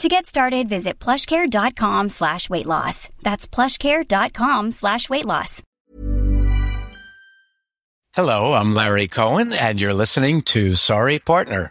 To get started, visit plushcare.com slash weight loss. That's plushcare.com slash weight loss. Hello, I'm Larry Cohen, and you're listening to Sorry Partner.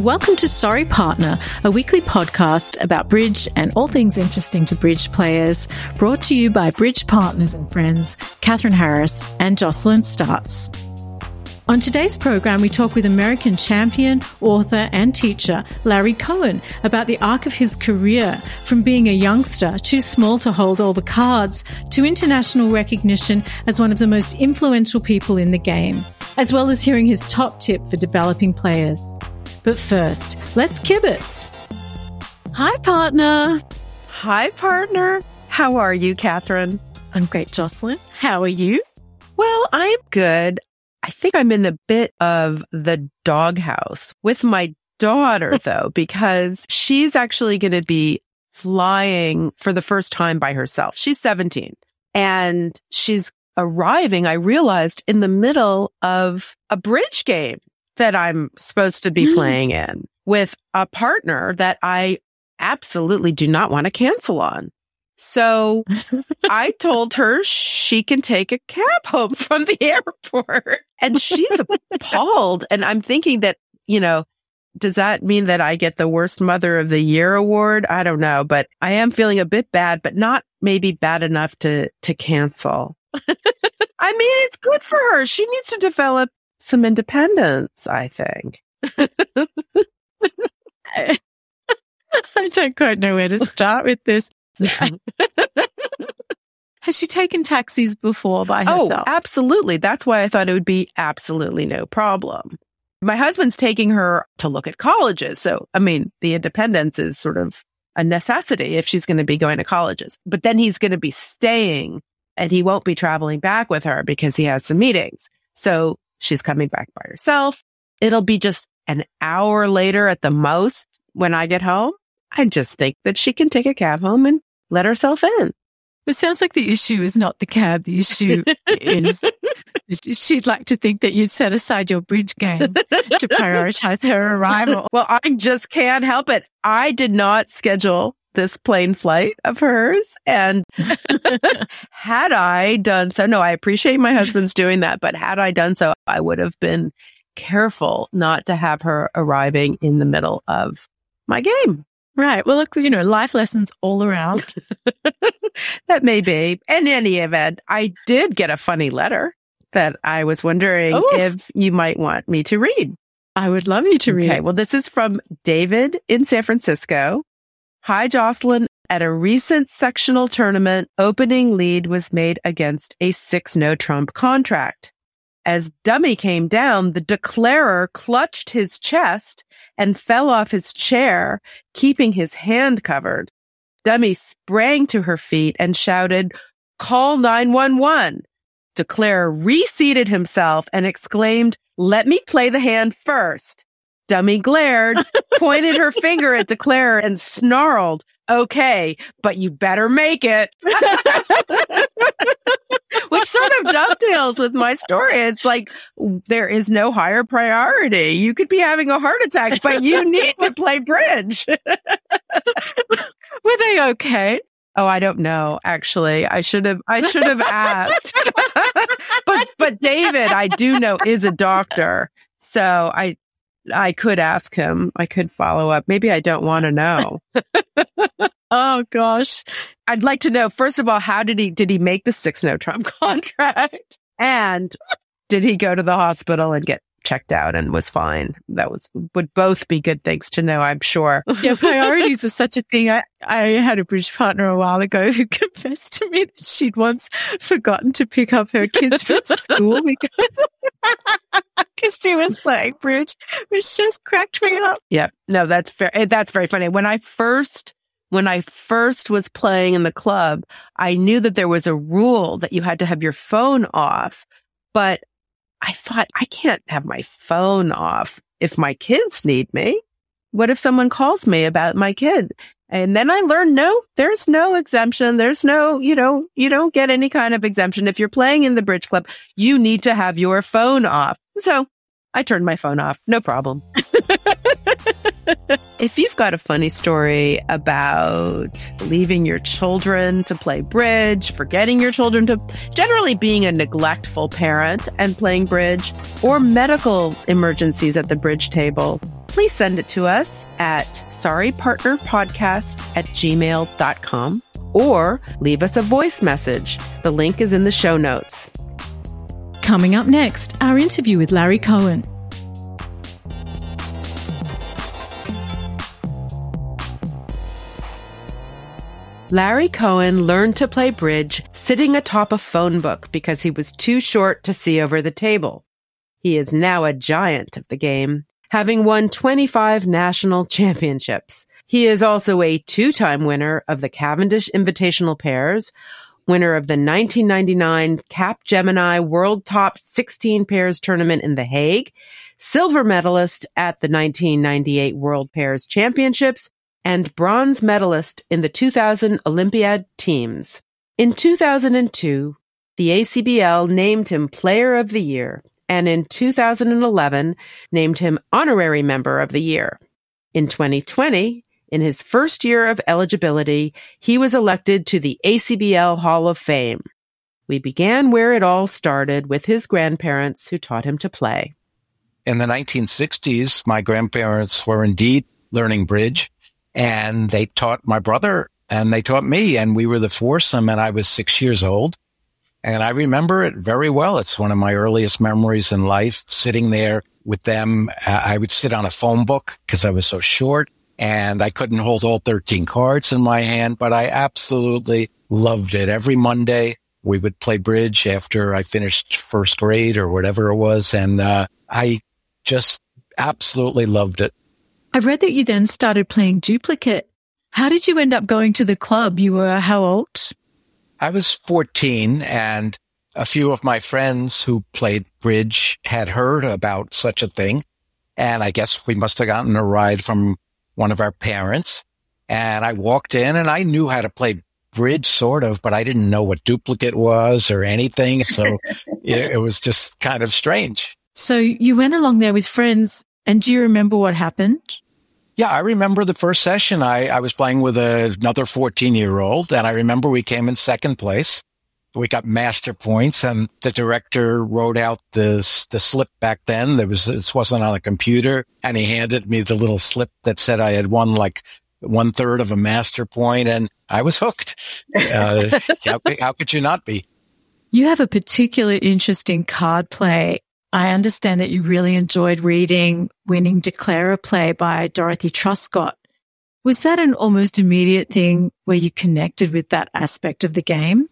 Welcome to Sorry Partner, a weekly podcast about bridge and all things interesting to bridge players, brought to you by bridge partners and friends, Catherine Harris and Jocelyn Starts. On today's program, we talk with American champion, author, and teacher Larry Cohen about the arc of his career from being a youngster, too small to hold all the cards, to international recognition as one of the most influential people in the game, as well as hearing his top tip for developing players. But first, let's kibitz. Hi, partner. Hi, partner. How are you, Catherine? I'm great, Jocelyn. How are you? Well, I'm good. I think I'm in a bit of the doghouse with my daughter, though, because she's actually going to be flying for the first time by herself. She's 17 and she's arriving, I realized, in the middle of a bridge game that I'm supposed to be mm. playing in with a partner that I absolutely do not want to cancel on. So I told her she can take a cab home from the airport and she's appalled. And I'm thinking that, you know, does that mean that I get the worst mother of the year award? I don't know, but I am feeling a bit bad, but not maybe bad enough to, to cancel. I mean, it's good for her. She needs to develop some independence, I think. I don't quite know where to start with this. Has she taken taxis before by oh, herself? Oh, absolutely. That's why I thought it would be absolutely no problem. My husband's taking her to look at colleges. So, I mean, the independence is sort of a necessity if she's going to be going to colleges. But then he's going to be staying and he won't be traveling back with her because he has some meetings. So she's coming back by herself. It'll be just an hour later at the most when I get home. I just think that she can take a cab home and let herself in. It sounds like the issue is not the cab. The issue is she'd like to think that you'd set aside your bridge game to prioritize her arrival. Well, I just can't help it. I did not schedule this plane flight of hers. And had I done so, no, I appreciate my husband's doing that, but had I done so, I would have been careful not to have her arriving in the middle of my game. Right. Well, look, you know, life lessons all around. that may be. In any event, I did get a funny letter that I was wondering oh. if you might want me to read. I would love you to read. Okay. Well, this is from David in San Francisco. Hi, Jocelyn. At a recent sectional tournament, opening lead was made against a six no trump contract. As Dummy came down, the declarer clutched his chest and fell off his chair, keeping his hand covered. Dummy sprang to her feet and shouted, call 911. Declarer reseated himself and exclaimed, let me play the hand first. Dummy glared, pointed her finger at Declare and snarled, okay, but you better make it. Which sort of dovetails with my story. It's like there is no higher priority. You could be having a heart attack, but you need to play bridge. Were they okay? Oh, I don't know. Actually, I should have. I should have asked. but but David, I do know is a doctor, so I I could ask him. I could follow up. Maybe I don't want to know. oh gosh. I'd like to know first of all, how did he did he make the six no trump contract? And did he go to the hospital and get checked out and was fine. That was would both be good things to know, I'm sure. Yeah, priorities are such a thing. I, I had a bridge partner a while ago who confessed to me that she'd once forgotten to pick up her kids from school because, because she was playing bridge, which just cracked me up. Yeah, no, that's fair. Eh, that's very funny. When I first when I first was playing in the club, I knew that there was a rule that you had to have your phone off, but I thought, I can't have my phone off if my kids need me. What if someone calls me about my kid? And then I learned, no, there's no exemption. There's no, you know, you don't get any kind of exemption. If you're playing in the bridge club, you need to have your phone off. So I turned my phone off. No problem. if you've got a funny story about leaving your children to play bridge, forgetting your children to generally being a neglectful parent and playing bridge, or medical emergencies at the bridge table, please send it to us at sorrypartnerpodcast at gmail.com or leave us a voice message. The link is in the show notes. Coming up next, our interview with Larry Cohen. Larry Cohen learned to play bridge sitting atop a phone book because he was too short to see over the table. He is now a giant of the game, having won 25 national championships. He is also a two-time winner of the Cavendish Invitational Pairs, winner of the 1999 Cap Gemini World Top 16 Pairs Tournament in The Hague, silver medalist at the 1998 World Pairs Championships, and bronze medalist in the 2000 Olympiad teams. In 2002, the ACBL named him Player of the Year, and in 2011 named him Honorary Member of the Year. In 2020, in his first year of eligibility, he was elected to the ACBL Hall of Fame. We began where it all started with his grandparents who taught him to play. In the 1960s, my grandparents were indeed learning bridge and they taught my brother and they taught me and we were the foursome and I was six years old. And I remember it very well. It's one of my earliest memories in life sitting there with them. Uh, I would sit on a phone book because I was so short and I couldn't hold all 13 cards in my hand, but I absolutely loved it. Every Monday we would play bridge after I finished first grade or whatever it was. And, uh, I just absolutely loved it. I read that you then started playing duplicate. How did you end up going to the club? You were how old? I was 14 and a few of my friends who played bridge had heard about such a thing. And I guess we must have gotten a ride from one of our parents. And I walked in and I knew how to play bridge sort of, but I didn't know what duplicate was or anything. So it, it was just kind of strange. So you went along there with friends and do you remember what happened? Yeah, I remember the first session. I, I was playing with a, another 14 year old, and I remember we came in second place. We got master points, and the director wrote out the the slip back then. There was this wasn't on a computer, and he handed me the little slip that said I had won like one third of a master point, and I was hooked. Uh, how, how could you not be? You have a particular interest in card play I understand that you really enjoyed reading Winning Declarer Play by Dorothy Truscott. Was that an almost immediate thing where you connected with that aspect of the game?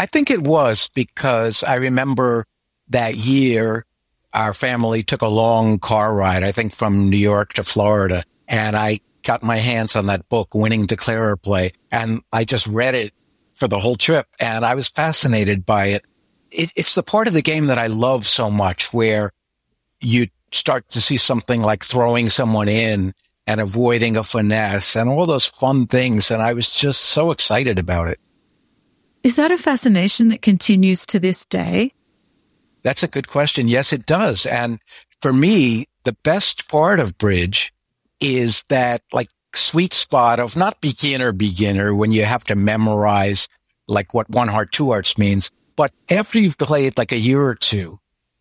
I think it was because I remember that year our family took a long car ride, I think from New York to Florida, and I got my hands on that book, Winning Declarer Play, and I just read it for the whole trip and I was fascinated by it it, it's the part of the game that I love so much where you start to see something like throwing someone in and avoiding a finesse and all those fun things. And I was just so excited about it. Is that a fascination that continues to this day? That's a good question. Yes, it does. And for me, the best part of bridge is that like sweet spot of not beginner beginner when you have to memorize like what one heart, two hearts means. But after you've played like a year or two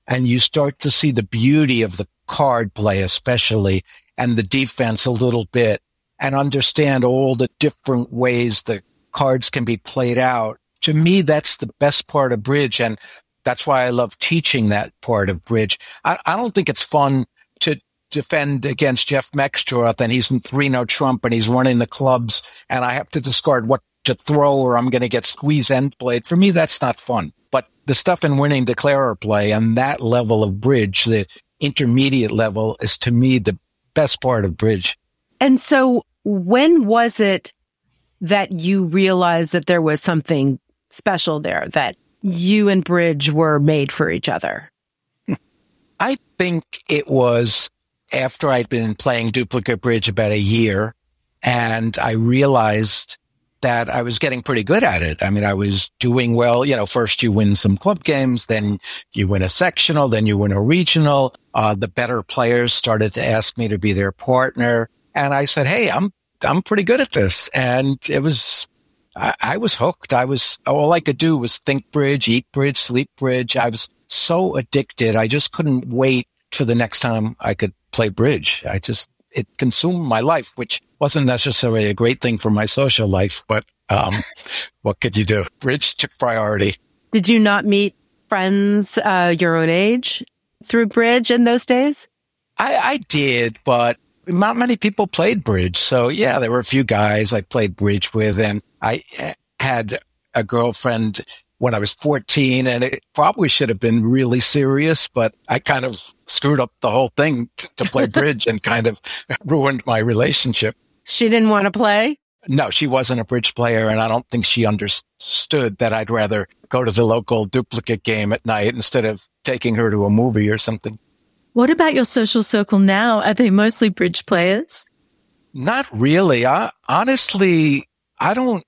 and you start to see the beauty of the card play, especially and the defense a little bit and understand all the different ways the cards can be played out. To me, that's the best part of bridge. And that's why I love teaching that part of bridge. I, I don't think it's fun to defend against Jeff Meckstroth and he's in three no trump and he's running the clubs and I have to discard what to throw or I'm going to get squeeze end played. For me, that's not fun. But the stuff in winning declarer play and that level of bridge, the intermediate level is to me the best part of bridge. And so when was it that you realized that there was something special there that you and bridge were made for each other? I think it was after I'd been playing duplicate bridge about a year and I realized that I was getting pretty good at it. I mean, I was doing well. You know, first you win some club games, then you win a sectional, then you win a regional. Uh, the better players started to ask me to be their partner. And I said, Hey, I'm, I'm pretty good at this. And it was, I, I was hooked. I was, all I could do was think bridge, eat bridge, sleep bridge. I was so addicted. I just couldn't wait for the next time I could play bridge. I just, it consumed my life, which wasn't necessarily a great thing for my social life, but um, what could you do? Bridge took priority. Did you not meet friends uh, your own age through bridge in those days? I, I did, but not many people played bridge. So yeah, there were a few guys I played bridge with, and I eh, had a girlfriend when I was 14 and it probably should have been really serious, but I kind of screwed up the whole thing t- to play bridge and kind of ruined my relationship. She didn't want to play? No, she wasn't a bridge player. And I don't think she understood that I'd rather go to the local duplicate game at night instead of taking her to a movie or something. What about your social circle now? Are they mostly bridge players? Not really. I, honestly, I don't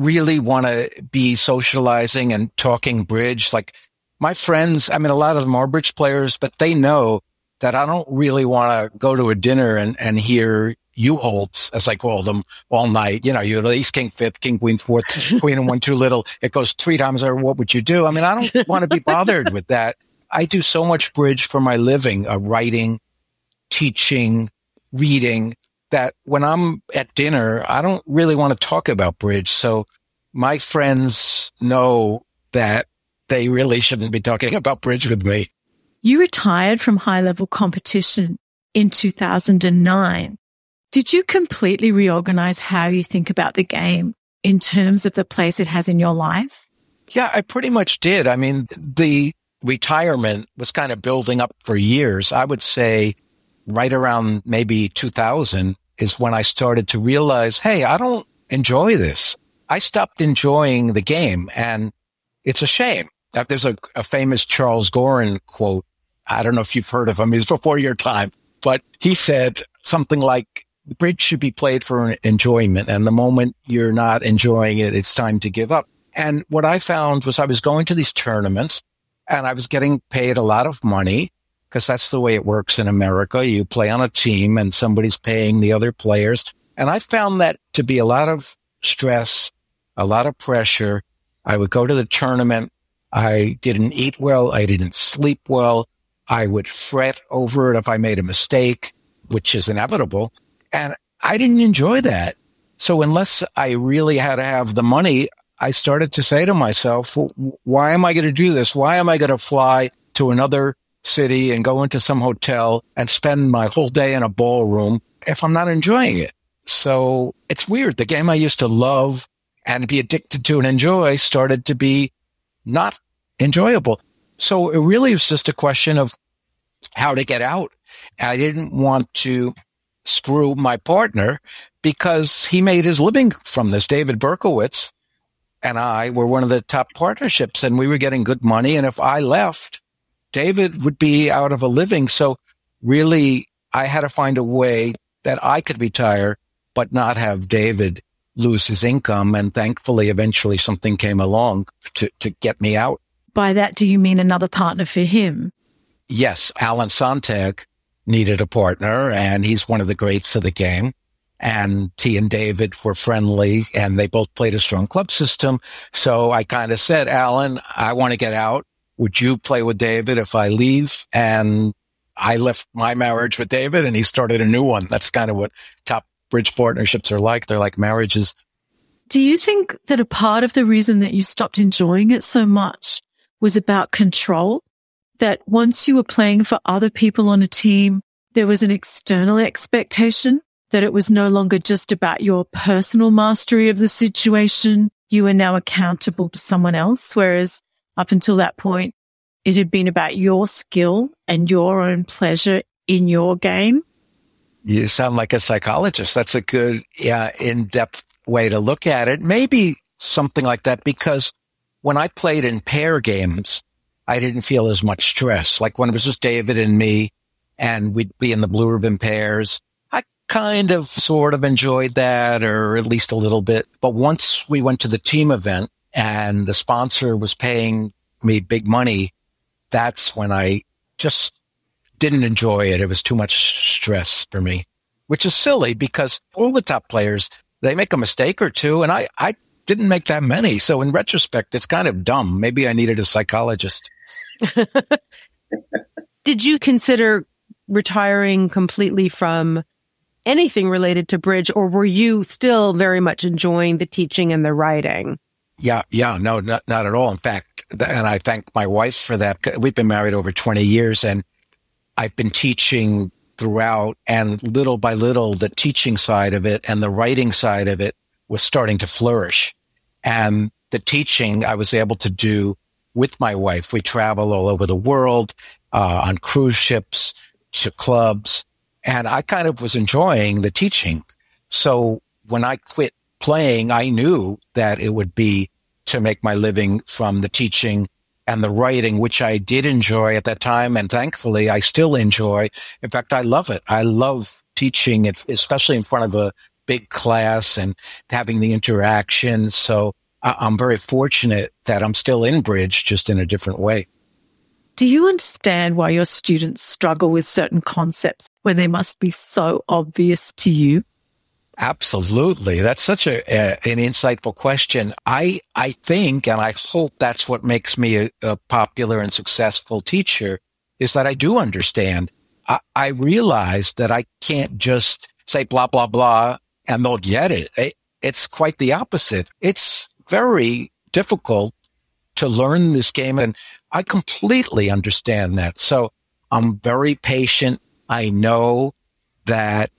really want to be socializing and talking bridge. Like my friends, I mean, a lot of them are bridge players, but they know that I don't really want to go to a dinner and, and hear U-Holds, as I call them, all night. You know, you ace king fifth, king queen fourth, queen and one too little. It goes three times over. What would you do? I mean, I don't want to be bothered with that. I do so much bridge for my living, uh, writing, teaching, reading that when I'm at dinner, I don't really want to talk about bridge. So my friends know that they really shouldn't be talking about bridge with me. You retired from high level competition in 2009. Did you completely reorganize how you think about the game in terms of the place it has in your life? Yeah, I pretty much did. I mean, the retirement was kind of building up for years. I would say right around maybe 2000 is when I started to realize, Hey, I don't enjoy this. I stopped enjoying the game and it's a shame. That there's a, a famous Charles Goren quote. I don't know if you've heard of him. He's before your time, but he said something like, the bridge should be played for enjoyment. And the moment you're not enjoying it, it's time to give up. And what I found was I was going to these tournaments and I was getting paid a lot of money because that's the way it works in America. You play on a team and somebody's paying the other players. And I found that to be a lot of stress, a lot of pressure. I would go to the tournament. I didn't eat well. I didn't sleep well. I would fret over it if I made a mistake, which is inevitable. And I didn't enjoy that. So unless I really had to have the money, I started to say to myself, why am I going to do this? Why am I going to fly to another city and go into some hotel and spend my whole day in a ballroom if I'm not enjoying it? So it's weird. The game I used to love and be addicted to and enjoy started to be not enjoyable. So it really was just a question of how to get out. I didn't want to screw my partner because he made his living from this. David Berkowitz and I were one of the top partnerships and we were getting good money. And if I left, David would be out of a living. So really, I had to find a way that I could retire, but not have David lose his income. And thankfully, eventually something came along to, to get me out. By that, do you mean another partner for him? Yes. Alan Sontag needed a partner and he's one of the greats of the game. And T and David were friendly and they both played a strong club system. So I kind of said, Alan, I want to get out. Would you play with David if I leave? And I left my marriage with David and he started a new one. That's kind of what top bridge partnerships are like. They're like marriages. Do you think that a part of the reason that you stopped enjoying it so much was about control? That once you were playing for other people on a team, there was an external expectation that it was no longer just about your personal mastery of the situation. You were now accountable to someone else. Whereas up until that point, it had been about your skill and your own pleasure in your game. You sound like a psychologist. That's a good, yeah, in depth way to look at it. Maybe something like that because when I played in pair games, I didn't feel as much stress. Like when it was just David and me and we'd be in the blue ribbon pairs, I kind of sort of enjoyed that or at least a little bit. But once we went to the team event and the sponsor was paying me big money, that's when I just didn't enjoy it. It was too much stress for me, which is silly because all the top players, they make a mistake or two. And I, I didn't make that many. So in retrospect, it's kind of dumb. Maybe I needed a psychologist. Did you consider retiring completely from anything related to bridge or were you still very much enjoying the teaching and the writing? Yeah, yeah, no, not, not at all. In fact, and I thank my wife for that. We've been married over 20 years and I've been teaching throughout and little by little, the teaching side of it and the writing side of it was starting to flourish. And the teaching I was able to do with my wife. We travel all over the world, uh, on cruise ships to clubs. And I kind of was enjoying the teaching. So when I quit playing, I knew that it would be to make my living from the teaching and the writing, which I did enjoy at that time. And thankfully, I still enjoy. In fact, I love it. I love teaching especially in front of a big class and having the interaction. So I'm very fortunate that I'm still in Bridge, just in a different way. Do you understand why your students struggle with certain concepts when they must be so obvious to you? Absolutely. That's such a, a, an insightful question. I, I think, and I hope that's what makes me a, a popular and successful teacher is that I do understand. I, I realize that I can't just say blah, blah, blah, and they'll get it. it. It's quite the opposite. It's very difficult to learn this game. And I completely understand that. So I'm very patient. I know that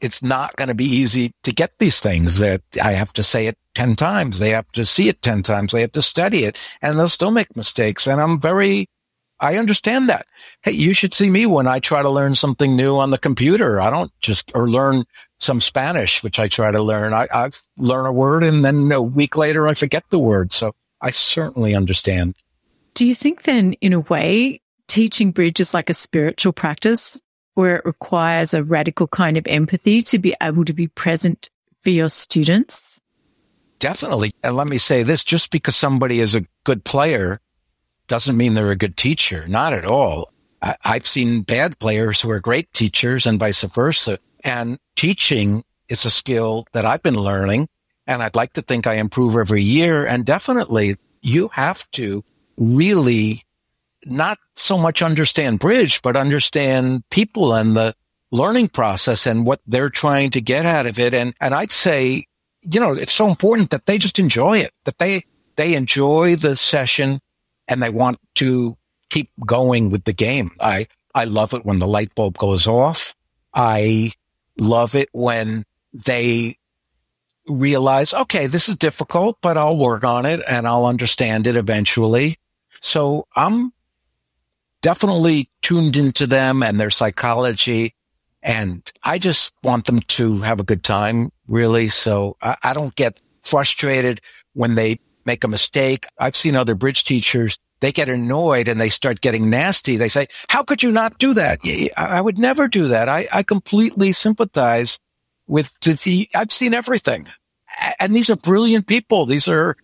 it's not going to be easy to get these things that I have to say it 10 times. They have to see it 10 times. They have to study it and they'll still make mistakes. And I'm very, I understand that. Hey, you should see me when I try to learn something new on the computer. I don't just, or learn some Spanish, which I try to learn. I, I learn a word and then a week later I forget the word. So I certainly understand. Do you think then, in a way, teaching bridge is like a spiritual practice? Where it requires a radical kind of empathy to be able to be present for your students? Definitely. And let me say this just because somebody is a good player doesn't mean they're a good teacher. Not at all. I, I've seen bad players who are great teachers and vice versa. And teaching is a skill that I've been learning. And I'd like to think I improve every year. And definitely you have to really not so much understand bridge, but understand people and the learning process and what they're trying to get out of it. And, and I'd say, you know, it's so important that they just enjoy it, that they, they enjoy the session and they want to keep going with the game. I, I love it when the light bulb goes off. I love it when they realize, okay, this is difficult, but I'll work on it and I'll understand it eventually. So I'm definitely tuned into them and their psychology. And I just want them to have a good time, really. So I, I don't get frustrated when they make a mistake. I've seen other bridge teachers they get annoyed and they start getting nasty. They say, how could you not do that? I would never do that. I, I completely sympathize with the, I've seen everything. And these are brilliant people. These are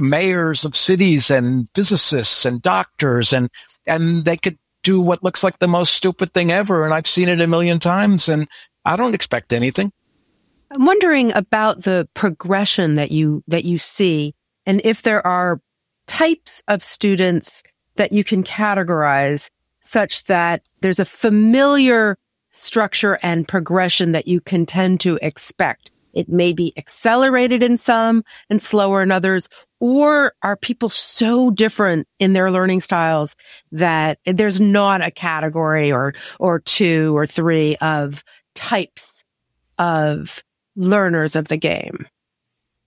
mayors of cities and physicists and doctors and, and they could do what looks like the most stupid thing ever. And I've seen it a million times and I don't expect anything. I'm wondering about the progression that you, that you see and if there are types of students that you can categorize such that there's a familiar structure and progression that you can tend to expect. It may be accelerated in some and slower in others, or are people so different in their learning styles that there's not a category or, or two or three of types of learners of the game?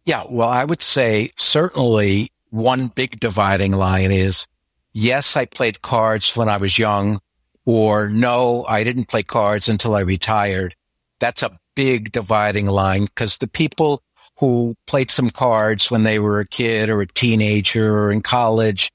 Yeah, well, I would say certainly one big dividing line is yes, I played cards when I was young, or no, I didn't play cards until I retired. That's a big dividing line because the people who played some cards when they were a kid or a teenager or in college,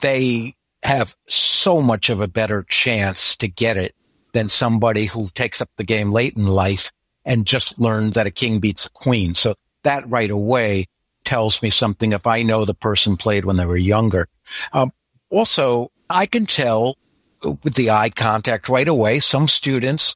they have so much of a better chance to get it than somebody who takes up the game late in life and just learned that a king beats a queen. So that right away tells me something if I know the person played when they were younger. Um, also, I can tell with the eye contact right away. Some students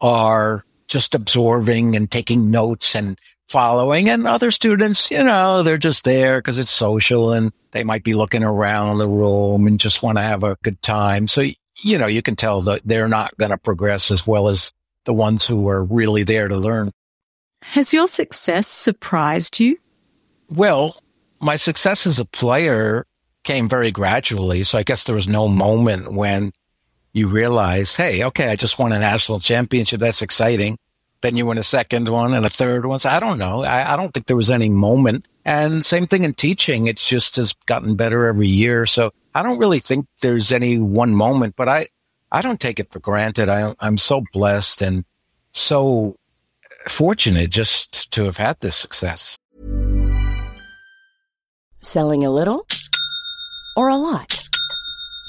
are just absorbing and taking notes and following and other students, you know, they're just there because it's social and they might be looking around the room and just want to have a good time. So, you know, you can tell that they're not going to progress as well as the ones who are really there to learn. Has your success surprised you? Well, my success as a player came very gradually. So I guess there was no moment when you realize, hey, okay, I just won a national championship. That's exciting. Then you win a second one and a third one. So I don't know. I, I don't think there was any moment. And same thing in teaching. It's just has gotten better every year. So I don't really think there's any one moment, but I, I don't take it for granted. I, I'm so blessed and so fortunate just to have had this success. Selling a little or a lot?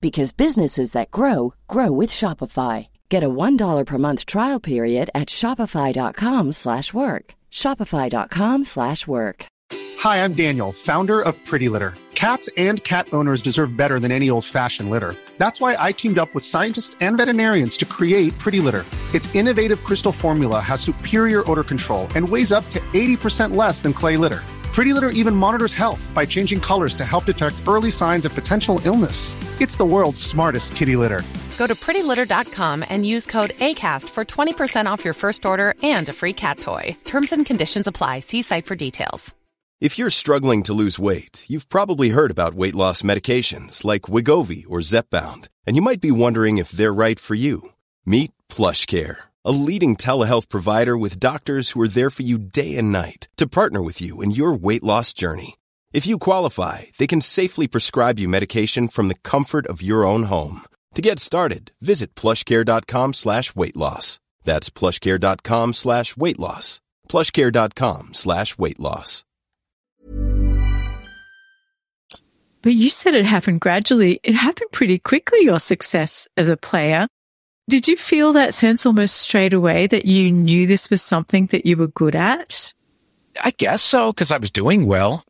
because businesses that grow grow with Shopify. Get a $1 per month trial period at shopify.com/work. shopify.com/work. Hi, I'm Daniel, founder of Pretty Litter. Cats and cat owners deserve better than any old-fashioned litter. That's why I teamed up with scientists and veterinarians to create Pretty Litter. Its innovative crystal formula has superior odor control and weighs up to 80% less than clay litter. Pretty Litter even monitors health by changing colors to help detect early signs of potential illness. It's the world's smartest kitty litter. Go to prettylitter.com and use code ACAST for 20% off your first order and a free cat toy. Terms and conditions apply. See site for details. If you're struggling to lose weight, you've probably heard about weight loss medications like Wegovy or Zepbound, and you might be wondering if they're right for you. Meet PlushCare a leading telehealth provider with doctors who are there for you day and night to partner with you in your weight loss journey. If you qualify, they can safely prescribe you medication from the comfort of your own home. To get started, visit plushcare.com slash weight loss. That's plushcare.com slash weight loss. Plushcare.com slash weight loss. But you said it happened gradually. It happened pretty quickly, your success as a player. Did you feel that sense almost straight away that you knew this was something that you were good at? I guess so, because I was doing well.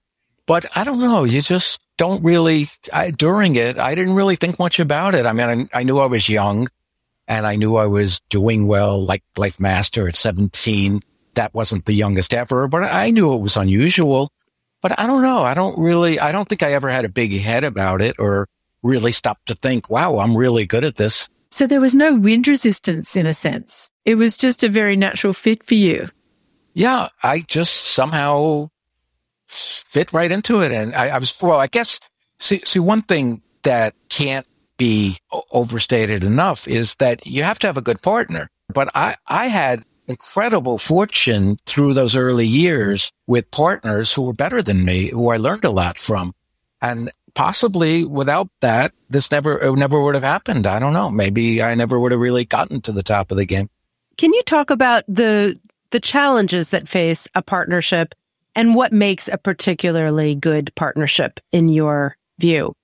But I don't know. You just don't really, I, during it, I didn't really think much about it. I mean, I, I knew I was young and I knew I was doing well, like Life Master at 17. That wasn't the youngest ever, but I knew it was unusual. But I don't know. I don't really, I don't think I ever had a big head about it or really stopped to think, wow, I'm really good at this. So there was no wind resistance in a sense. It was just a very natural fit for you. Yeah, I just somehow fit right into it. And I, I was, well, I guess, see, see, one thing that can't be overstated enough is that you have to have a good partner. But I, I had incredible fortune through those early years with partners who were better than me, who I learned a lot from. And possibly without that, this never, it never would have happened. I don't know. Maybe I never would have really gotten to the top of the game. Can you talk about the, the challenges that face a partnership and what makes a particularly good partnership in your view?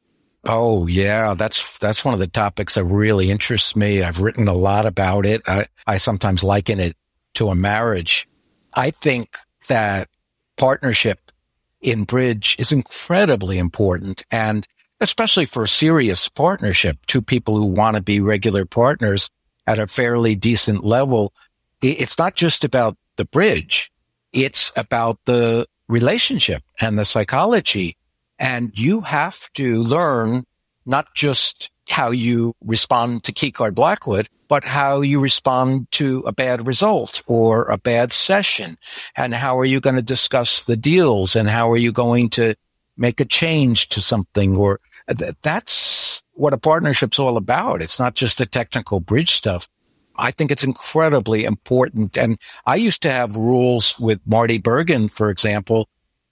Oh yeah, that's that's one of the topics that really interests me. I've written a lot about it. I, I sometimes liken it to a marriage. I think that partnership in bridge is incredibly important and especially for a serious partnership, two people who want to be regular partners at a fairly decent level. It's not just about the bridge. It's about the relationship and the psychology and you have to learn not just how you respond to keycard Blackwood, but how you respond to a bad result or a bad session. And how are you going to discuss the deals and how are you going to make a change to something or that's what a partnership's all about. It's not just the technical bridge stuff. I think it's incredibly important. And I used to have rules with Marty Bergen, for example,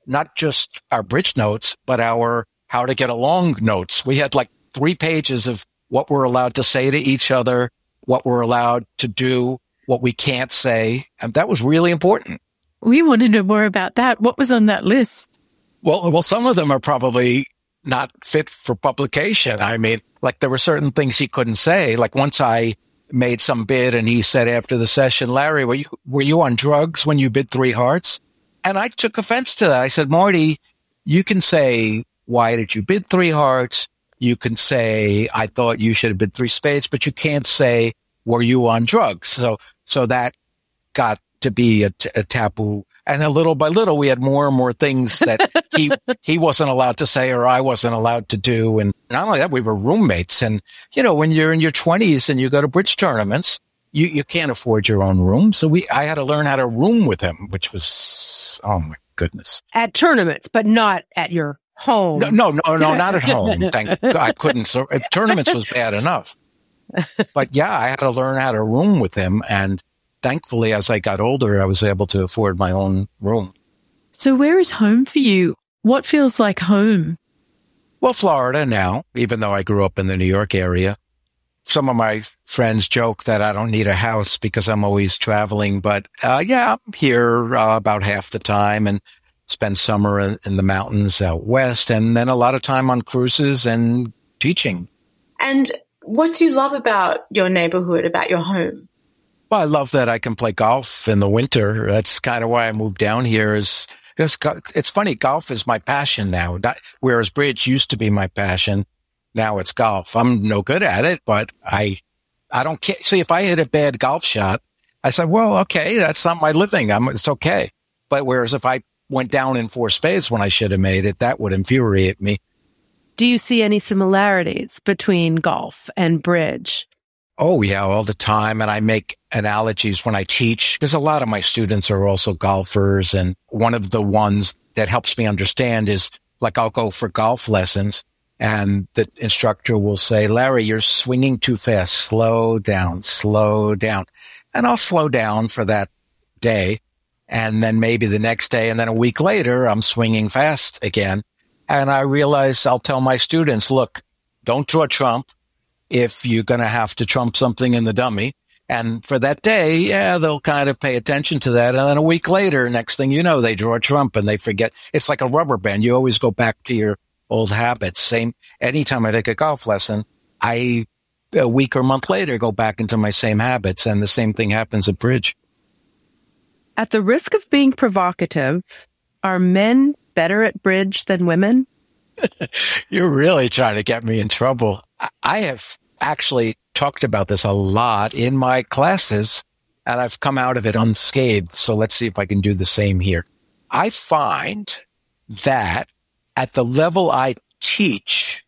not just our bridge notes, but our how to get along notes. We had like three pages of what we're allowed to say to each other, what we're allowed to do, what we can't say. And that was really important. We want to know more about that. What was on that list? Well, well, some of them are probably not fit for publication. I mean, like there were certain things he couldn't say. Like once I made some bid and he said after the session, Larry, were you, were you on drugs when you bid three hearts? And I took offense to that. I said, Marty, you can say, why did you bid three hearts? You can say, I thought you should have been three spades, but you can't say, were you on drugs? So, so that got to be a, t- a taboo. And a little by little, we had more and more things that he, he wasn't allowed to say or I wasn't allowed to do. And not only that, we were roommates. And, you know, when you're in your twenties and you go to bridge tournaments, you, you can't afford your own room. So we, I had to learn how to room with him, which was, oh my goodness. At tournaments, but not at your home. No, no, no, no not at home. Thank God I couldn't. So tournaments was bad enough. But yeah, I had to learn how to room with him. And thankfully, as I got older, I was able to afford my own room. So where is home for you? What feels like home? Well, Florida now, even though I grew up in the New York area some of my friends joke that I don't need a house because I'm always traveling, but uh, yeah, I'm here uh, about half the time and spend summer in, in, the mountains out west, and then a lot of time on cruises and teaching. And what do you love about your neighborhood, about your home? Well, I love that I can play golf in the winter. That's kind of why I moved down here. Is because it's funny, golf is my passion now. Whereas bridge used to be my passion now it's golf. I'm no good at it, but I, I don't care. See, if I hit a bad golf shot, I said, well, okay, that's not my living. I'm, it's okay. But whereas if I went down in four spades when I should have made it, that would infuriate me. Do you see any similarities between golf and bridge? Oh, yeah, all the time. And I make analogies when I teach because a lot of my students are also golfers. And one of the ones that helps me understand is like I'll go for golf lessons and the instructor will say, Larry, you're swinging too fast. Slow down, slow down. And I'll slow down for that day. And then maybe the next day and then a week later, I'm swinging fast again. And I realize I'll tell my students, look, don't draw trump if you're going to have to trump something in the dummy. And for that day, yeah, they'll kind of pay attention to that. And then a week later, next thing you know, they draw trump and they forget. It's like a rubber band. You always go back to your old habits. Same, anytime I take a golf lesson, I, a week or month later, go back into my same habits. And the same thing happens at bridge. At the risk of being provocative, are men better at bridge than women? You're really trying to get me in trouble. I have actually talked about this a lot in my classes and I've come out of it unscathed. So let's see if I can do the same here. I find that at the level I teach,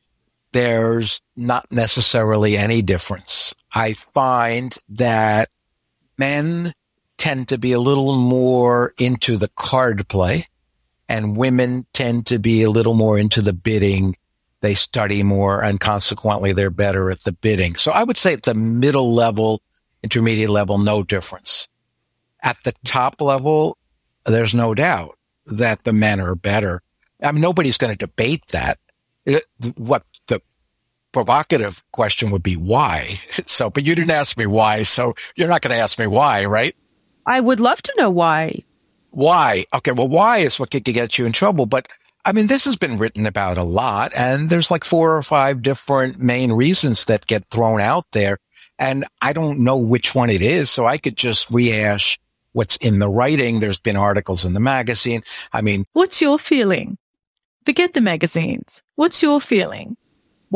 there's not necessarily any difference. I find that men tend to be a little more into the card play and women tend to be a little more into the bidding they study more, and consequently they're better at the bidding. So I would say it's a middle level, intermediate level, no difference. At the top level, there's no doubt that the men are better. I mean, nobody's going to debate that. What the provocative question would be why? So, but you didn't ask me why. So you're not going to ask me why, right? I would love to know why. Why? Okay. Well, why is what could get you in trouble. But I mean, this has been written about a lot and there's like four or five different main reasons that get thrown out there. And I don't know which one it is. So I could just rehash what's in the writing. There's been articles in the magazine. I mean, what's your feeling? Forget the magazines. What's your feeling?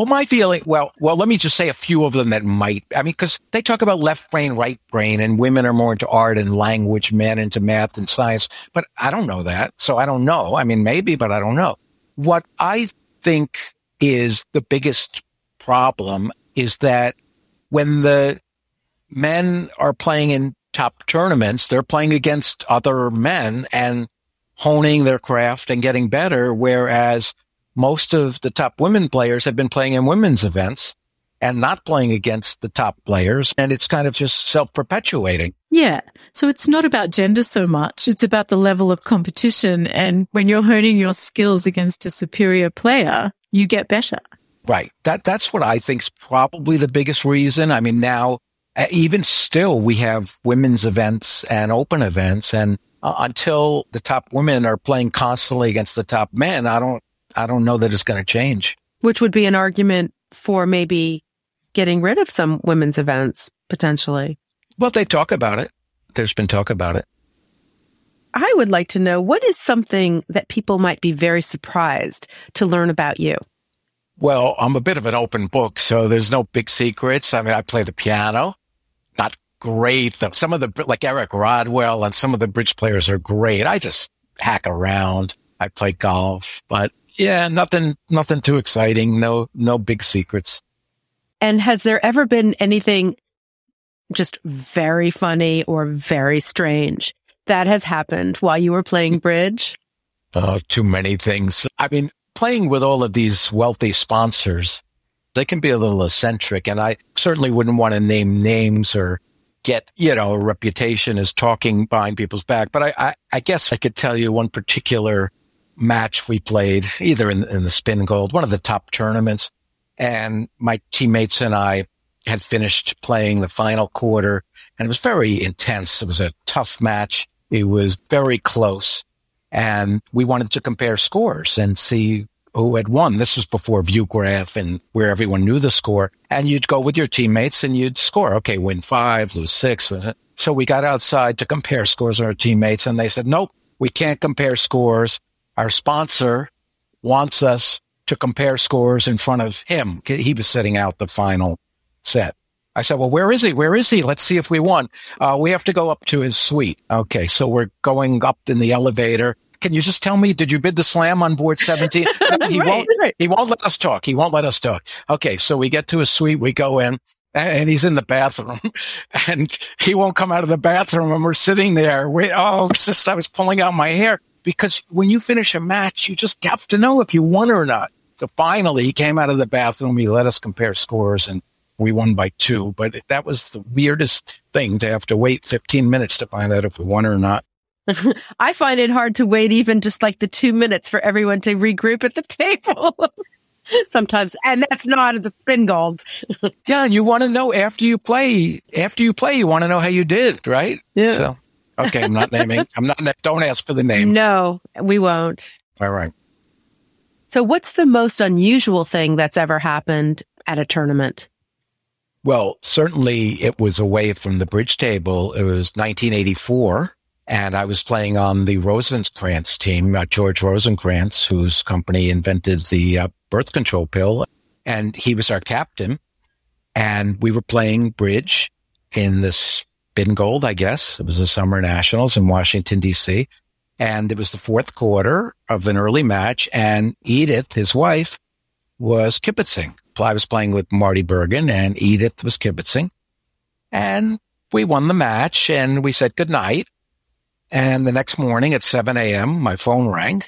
Well, my feeling, well, well, let me just say a few of them that might, I mean, cause they talk about left brain, right brain, and women are more into art and language, men into math and science, but I don't know that. So I don't know. I mean, maybe, but I don't know. What I think is the biggest problem is that when the men are playing in top tournaments, they're playing against other men and honing their craft and getting better. Whereas most of the top women players have been playing in women's events and not playing against the top players. And it's kind of just self perpetuating. Yeah. So it's not about gender so much. It's about the level of competition. And when you're honing your skills against a superior player, you get better. Right. That, that's what I think is probably the biggest reason. I mean, now, even still, we have women's events and open events. And uh, until the top women are playing constantly against the top men, I don't, I don't know that it's going to change. Which would be an argument for maybe getting rid of some women's events potentially. Well, they talk about it. There's been talk about it. I would like to know what is something that people might be very surprised to learn about you? Well, I'm a bit of an open book, so there's no big secrets. I mean, I play the piano. Not great. Though. Some of the, like Eric Rodwell and some of the bridge players are great. I just hack around. I play golf, but yeah, nothing, nothing too exciting. No, no big secrets. And has there ever been anything just very funny or very strange that has happened while you were playing bridge? Oh, too many things. I mean, playing with all of these wealthy sponsors, they can be a little eccentric. And I certainly wouldn't want to name names or get, you know, a reputation as talking behind people's back. But I, I, I guess I could tell you one particular match we played either in, in the Spingold, one of the top tournaments. And my teammates and I had finished playing the final quarter and it was very intense. It was a tough match. It was very close and we wanted to compare scores and see who had won. This was before Vugraph and where everyone knew the score. And you'd go with your teammates and you'd score. Okay, win five, lose six. So we got outside to compare scores with our teammates and they said, nope, we can't compare scores our sponsor wants us to compare scores in front of him. He was sitting out the final set. I said, well, where is he? Where is he? Let's see if we won. Uh, we have to go up to his suite. Okay. So we're going up in the elevator. Can you just tell me, did you bid the slam on board 17? he right, won't, right. he won't let us talk. He won't let us talk. Okay. So we get to his suite. We go in and he's in the bathroom and he won't come out of the bathroom and we're sitting there. We, oh, just, I was pulling out my hair because when you finish a match, you just have to know if you won or not. So finally, he came out of the bathroom. He let us compare scores and we won by two. But that was the weirdest thing to have to wait 15 minutes to find out if we won or not. I find it hard to wait even just like the two minutes for everyone to regroup at the table. Sometimes, and that's not the Spingold. yeah, and you want to know after you play. After you play, you want to know how you did, right? Yeah. So Okay, I'm not naming. I'm not. Don't ask for the name. No, we won't. All right. So, what's the most unusual thing that's ever happened at a tournament? Well, certainly it was away from the bridge table. It was 1984, and I was playing on the Rosenkranz team, uh, George Rosenkranz, whose company invented the uh, birth control pill, and he was our captain. And we were playing bridge in this Spingold, I guess. It was the Summer Nationals in Washington, D.C. And it was the fourth quarter of an early match. And Edith, his wife, was kibitzing. I was playing with Marty Bergen and Edith was kibitzing. And we won the match and we said good night. And the next morning at 7 a.m., my phone rang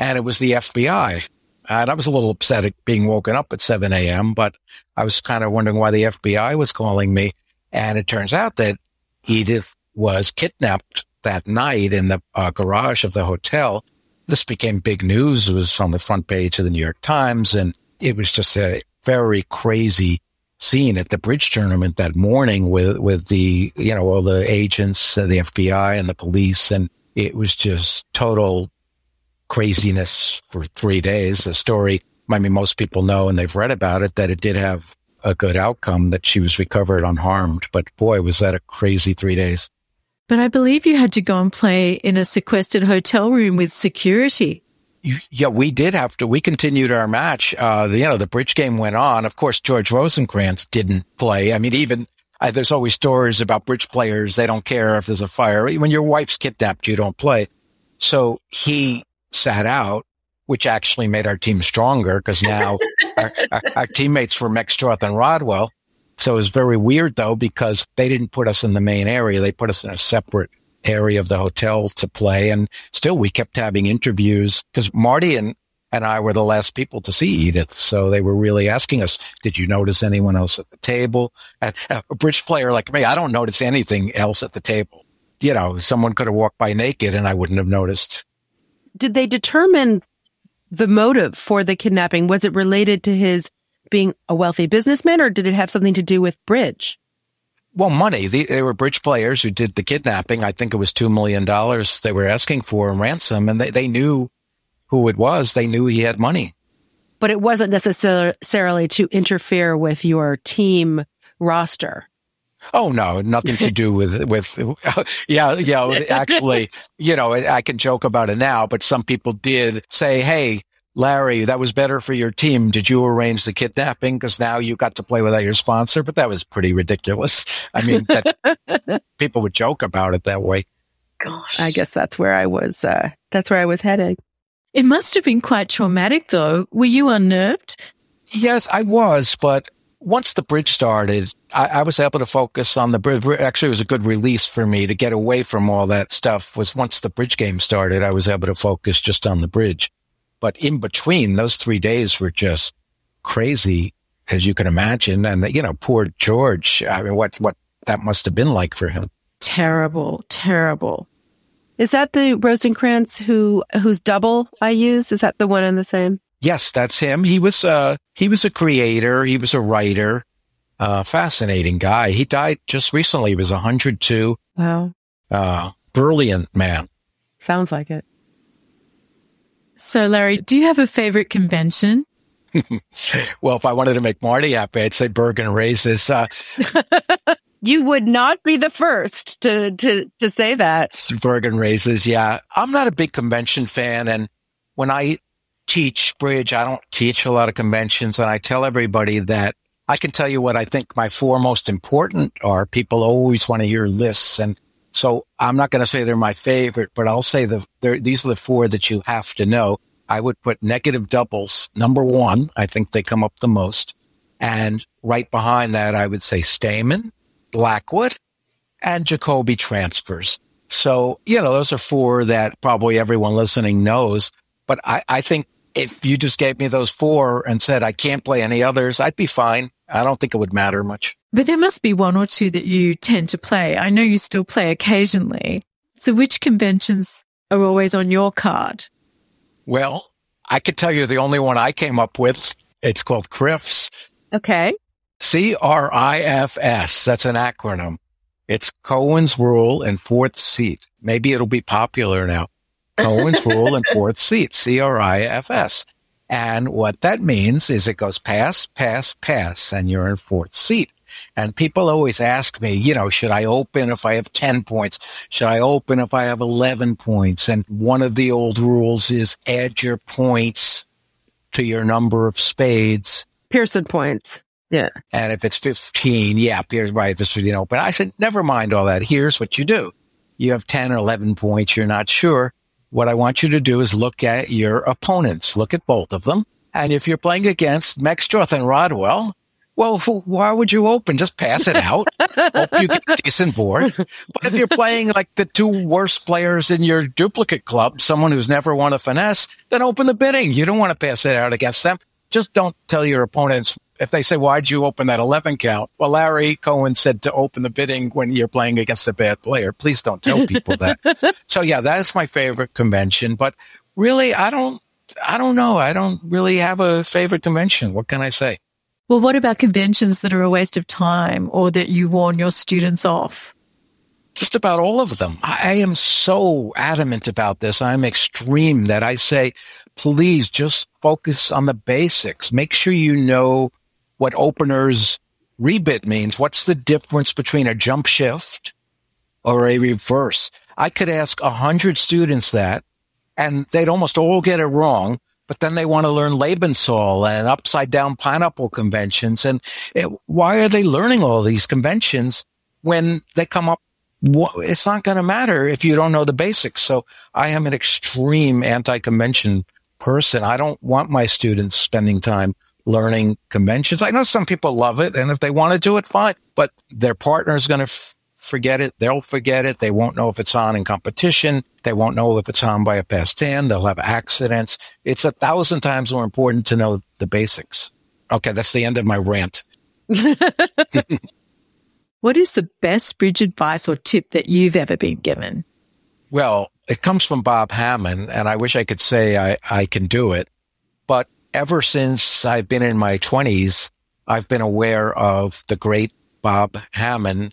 and it was the FBI. And I was a little upset at being woken up at 7 a.m., but I was kind of wondering why the FBI was calling me. And it turns out that Edith was kidnapped that night in the uh, garage of the hotel. This became big news. It was on the front page of the New York Times. And it was just a very crazy scene at the bridge tournament that morning with, with the, you know, all the agents, uh, the FBI and the police. And it was just total craziness for three days. The story, I mean, most people know and they've read about it that it did have a good outcome that she was recovered unharmed. But boy, was that a crazy three days. But I believe you had to go and play in a sequestered hotel room with security. Yeah, we did have to. We continued our match. Uh, the, you know, the bridge game went on. Of course, George Rosenkranz didn't play. I mean, even uh, there's always stories about bridge players. They don't care if there's a fire. When your wife's kidnapped, you don't play. So he sat out, which actually made our team stronger because now our, our, our, teammates were Meckstroth and Rodwell. So it was very weird though, because they didn't put us in the main area. They put us in a separate area of the hotel to play. And still we kept having interviews because Marty and, and I were the last people to see Edith. So they were really asking us, did you notice anyone else at the table? And uh, a bridge player like me, I don't notice anything else at the table. You know, someone could have walked by naked and I wouldn't have noticed did they determine the motive for the kidnapping? Was it related to his being a wealthy businessman or did it have something to do with bridge? Well, money. They, they, were bridge players who did the kidnapping. I think it was $2 million they were asking for in ransom, and they, they knew who it was. They knew he had money. But it wasn't necessarily to interfere with your team roster. Oh no, nothing to do with with yeah, yeah. Actually, you know, I can joke about it now, but some people did say, "Hey, Larry, that was better for your team. Did you arrange the kidnapping? Because now you got to play without your sponsor." But that was pretty ridiculous. I mean, that, people would joke about it that way. Gosh, I guess that's where I was. Uh, that's where I was heading. It must have been quite traumatic, though. Were you unnerved? Yes, I was, but once the bridge started, I, I, was able to focus on the bridge. Actually, it was a good release for me to get away from all that stuff. Was once the bridge game started, I was able to focus just on the bridge. But in between, those three days were just crazy, as you can imagine. And you know, poor George. I mean, what what that must have been like for him. Terrible, terrible. Is that the Rosenkranz who whose double I use? Is that the one and the same? Yes, that's him. He was uh he was a creator. He was a writer. Uh, fascinating guy. He died just recently. He was 102. Wow. Uh, brilliant man. Sounds like it. So, Larry, do you have a favorite convention? well, if I wanted to make Marty happy, I'd say Bergen Raises. Uh, you would not be the first to to to say that. Bergen Raises, yeah. I'm not a big convention fan, and when I teach bridge. I don't teach a lot of conventions and I tell everybody that I can tell you what I think my four most important are. People always want to hear lists. And so I'm not going to say they're my favorite, but I'll say the, these are the four that you have to know. I would put negative doubles number one. I think they come up the most. And right behind that, I would say Stayman, Blackwood, and Jacoby transfers. So, you know, those are four that probably everyone listening knows. But I, I think if you just gave me those four and said I can't play any others, I'd be fine. I don't think it would matter much. But there must be one or two that you tend to play. I know you still play occasionally. So which conventions are always on your card? Well, I could tell you the only one I came up with. It's called CRIFS. Okay. C R I F S. That's an acronym. It's Cohen's rule and fourth seat. Maybe it'll be popular now. Cohen's rule and fourth seat, C-R-I-F-S. And what that means is it goes pass, pass, pass, and you're in fourth seat. And people always ask me, you know, should I open if I have 10 points? Should I open if I have 11 points? And one of the old rules is add your points to your number of spades. Pearson points. Yeah. And if it's 15, yeah, Pearson, right, if it's 15 open. I said, never mind all that. Here's what you do. You have 10 or 11 points. You're not sure what I want you to do is look at your opponents. Look at both of them. And if you're playing against Max Meckstroth and Rodwell, Well, why would you open? Just pass it out. Hope you get a decent board. But if you're playing like the two worst players in your duplicate club, someone who's never won a finesse, then open the bidding. You don't want to pass it out against them. Just don't tell your opponents if they say, why'd you open that 11 count? Well, Larry Cohen said to open the bidding when you're playing against a bad player. Please don't tell people that. so yeah, that is my favorite convention, but really, I don't, I don't know. I don't really have a favorite convention. What can I say? Well, what about conventions that are a waste of time or that you warn your students off? Just about all of them. I am so adamant about this. I'm extreme that I say, please just focus on the basics. Make sure you know what openers rebid means. What's the difference between a jump shift or a reverse? I could ask a hundred students that and they'd almost all get it wrong. But then they want to learn Lebensohl and upside down pineapple conventions. And it, why are they learning all these conventions when they come up? It's not going to matter if you don't know the basics. So I am an extreme anti-convention person. I don't want my students spending time learning conventions. I know some people love it, and if they want to do it, fine. But their partner is going to f- forget it. They'll forget it. They won't know if it's on in competition. They won't know if it's on by a past 10. They'll have accidents. It's a thousand times more important to know the basics. Okay, that's the end of my rant. what is the best bridge advice or tip that you've ever been given? Well, it comes from Bob Hamman, and I wish I could say I, I can do it. But ever since I've been in my 20s, I've been aware of the great Bob Hamman,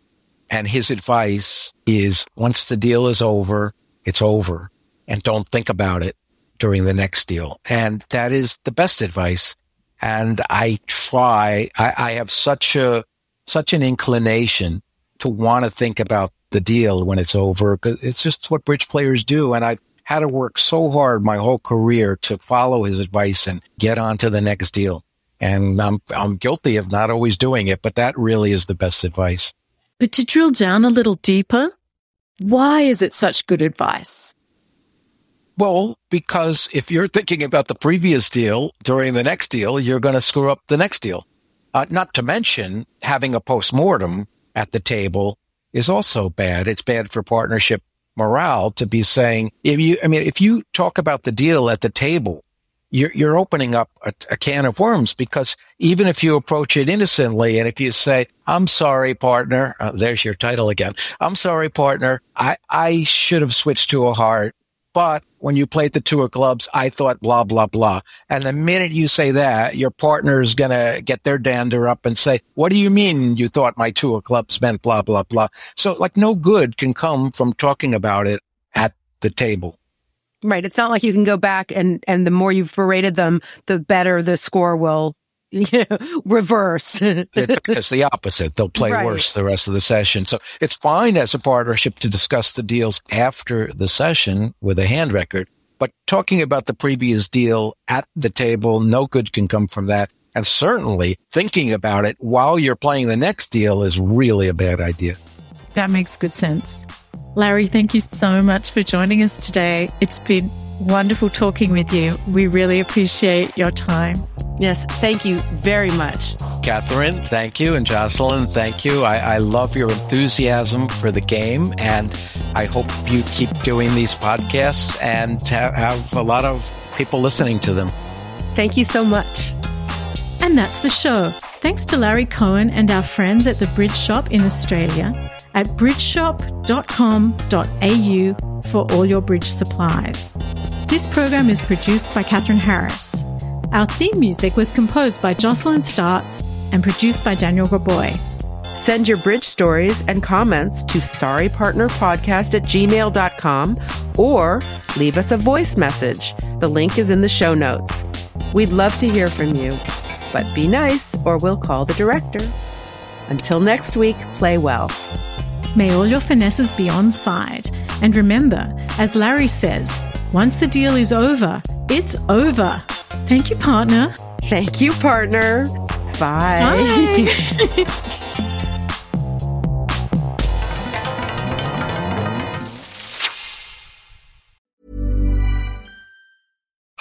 and his advice is once the deal is over, it's over, and don't think about it during the next deal. And that is the best advice. And I try, I, I have such a, such an inclination to want to think about the deal when it's over because it's just what bridge players do. And I've had to work so hard my whole career to follow his advice and get on to the next deal. And I'm, I'm guilty of not always doing it, but that really is the best advice. But to drill down a little deeper, why is it such good advice? Well, because if you're thinking about the previous deal during the next deal, you're going to screw up the next deal. Uh, not to mention having a postmortem at the table is also bad. It's bad for partnership morale to be saying, if you, I mean, if you talk about the deal at the table, you're, you're opening up a, a, can of worms because even if you approach it innocently and if you say, I'm sorry, partner, uh, there's your title again. I'm sorry, partner. I, I should have switched to a heart but when you played the two of clubs, I thought blah, blah, blah. And the minute you say that, your partner is going to get their dander up and say, what do you mean you thought my two of clubs meant blah, blah, blah? So like no good can come from talking about it at the table. Right. It's not like you can go back and, and the more you've berated them, the better the score will you know, reverse. it's the opposite. They'll play right. worse the rest of the session. So it's fine as a partnership to discuss the deals after the session with a hand record. But talking about the previous deal at the table, no good can come from that. And certainly thinking about it while you're playing the next deal is really a bad idea. That makes good sense. Larry, thank you so much for joining us today. It's been wonderful talking with you. We really appreciate your time. Yes, thank you very much. Catherine, thank you. And Jocelyn, thank you. I, I love your enthusiasm for the game. And I hope you keep doing these podcasts and have, have a lot of people listening to them. Thank you so much. And that's the show. Thanks to Larry Cohen and our friends at the Bridge Shop in Australia at bridgeshop.com.au for all your bridge supplies. This program is produced by Catherine Harris. Our theme music was composed by Jocelyn Starts and produced by Daniel Raboy. Send your bridge stories and comments to sorrypartnerpodcast at gmail.com or leave us a voice message. The link is in the show notes. We'd love to hear from you, but be nice or we'll call the director. Until next week, play well. May all your finesses be on side. And remember, as Larry says, once the deal is over, it's over. Thank you, partner. Thank you, partner. Bye. Bye.